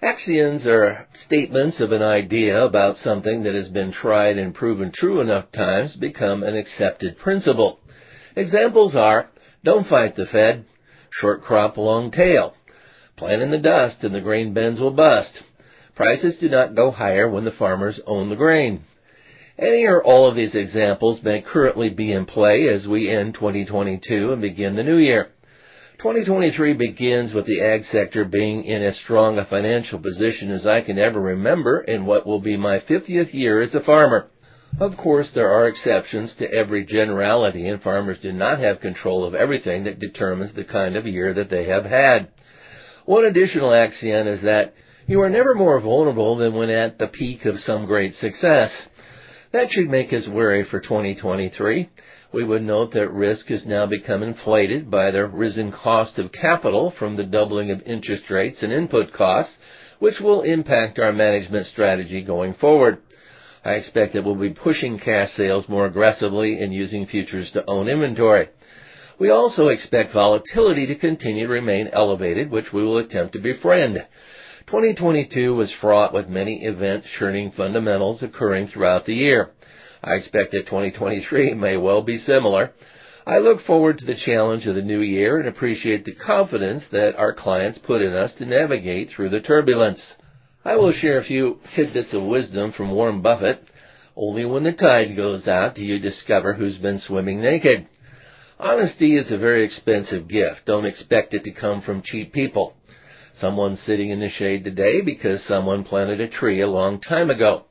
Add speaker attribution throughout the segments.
Speaker 1: Axioms are statements of an idea about something that has been tried and proven true enough times to become an accepted principle. Examples are, don't fight the Fed, short crop long tail, plant in the dust and the grain bins will bust, prices do not go higher when the farmers own the grain. Any or all of these examples may currently be in play as we end 2022 and begin the new year. 2023 begins with the ag sector being in as strong a financial position as I can ever remember in what will be my 50th year as a farmer. Of course, there are exceptions to every generality and farmers do not have control of everything that determines the kind of year that they have had. One additional axiom is that you are never more vulnerable than when at the peak of some great success. That should make us wary for 2023 we would note that risk has now become inflated by the risen cost of capital from the doubling of interest rates and input costs, which will impact our management strategy going forward. I expect that we'll be pushing cash sales more aggressively and using futures to own inventory. We also expect volatility to continue to remain elevated, which we will attempt to befriend. 2022 was fraught with many event churning fundamentals occurring throughout the year. I expect that 2023 may well be similar. I look forward to the challenge of the new year and appreciate the confidence that our clients put in us to navigate through the turbulence. I will share a few tidbits of wisdom from Warren Buffett. Only when the tide goes out do you discover who's been swimming naked. Honesty is a very expensive gift. Don't expect it to come from cheap people. Someone's sitting in the shade today because someone planted a tree a long time ago.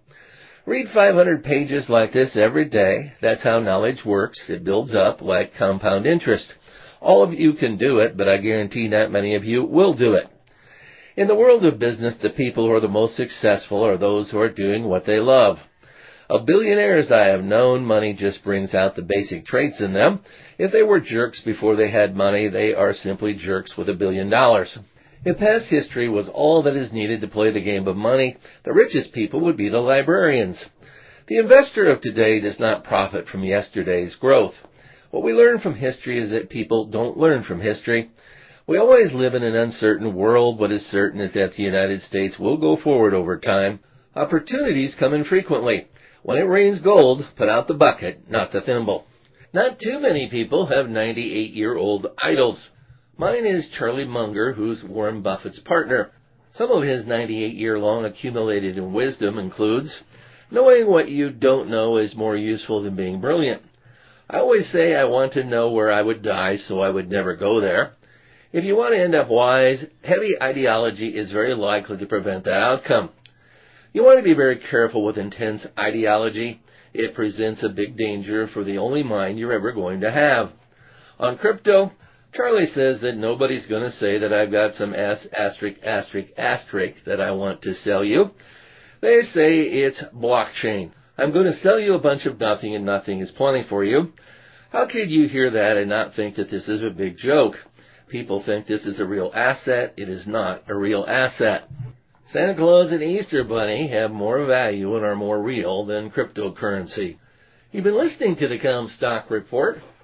Speaker 1: Read 500 pages like this every day. That's how knowledge works. It builds up like compound interest. All of you can do it, but I guarantee not many of you will do it. In the world of business, the people who are the most successful are those who are doing what they love. Of billionaires I have known, money just brings out the basic traits in them. If they were jerks before they had money, they are simply jerks with a billion dollars. If past history was all that is needed to play the game of money, the richest people would be the librarians. The investor of today does not profit from yesterday's growth. What we learn from history is that people don't learn from history. We always live in an uncertain world. What is certain is that the United States will go forward over time. Opportunities come infrequently. When it rains gold, put out the bucket, not the thimble. Not too many people have 98 year old idols. Mine is Charlie Munger, who's Warren Buffett's partner. Some of his 98 year long accumulated wisdom includes knowing what you don't know is more useful than being brilliant. I always say I want to know where I would die so I would never go there. If you want to end up wise, heavy ideology is very likely to prevent that outcome. You want to be very careful with intense ideology. It presents a big danger for the only mind you're ever going to have. On crypto, Charlie says that nobody's going to say that I've got some asterisk asterisk asterisk that I want to sell you. They say it's blockchain. I'm going to sell you a bunch of nothing and nothing is plenty for you. How could you hear that and not think that this is a big joke? People think this is a real asset. It is not a real asset. Santa Claus and Easter Bunny have more value and are more real than cryptocurrency. You've been listening to the Commstock Report.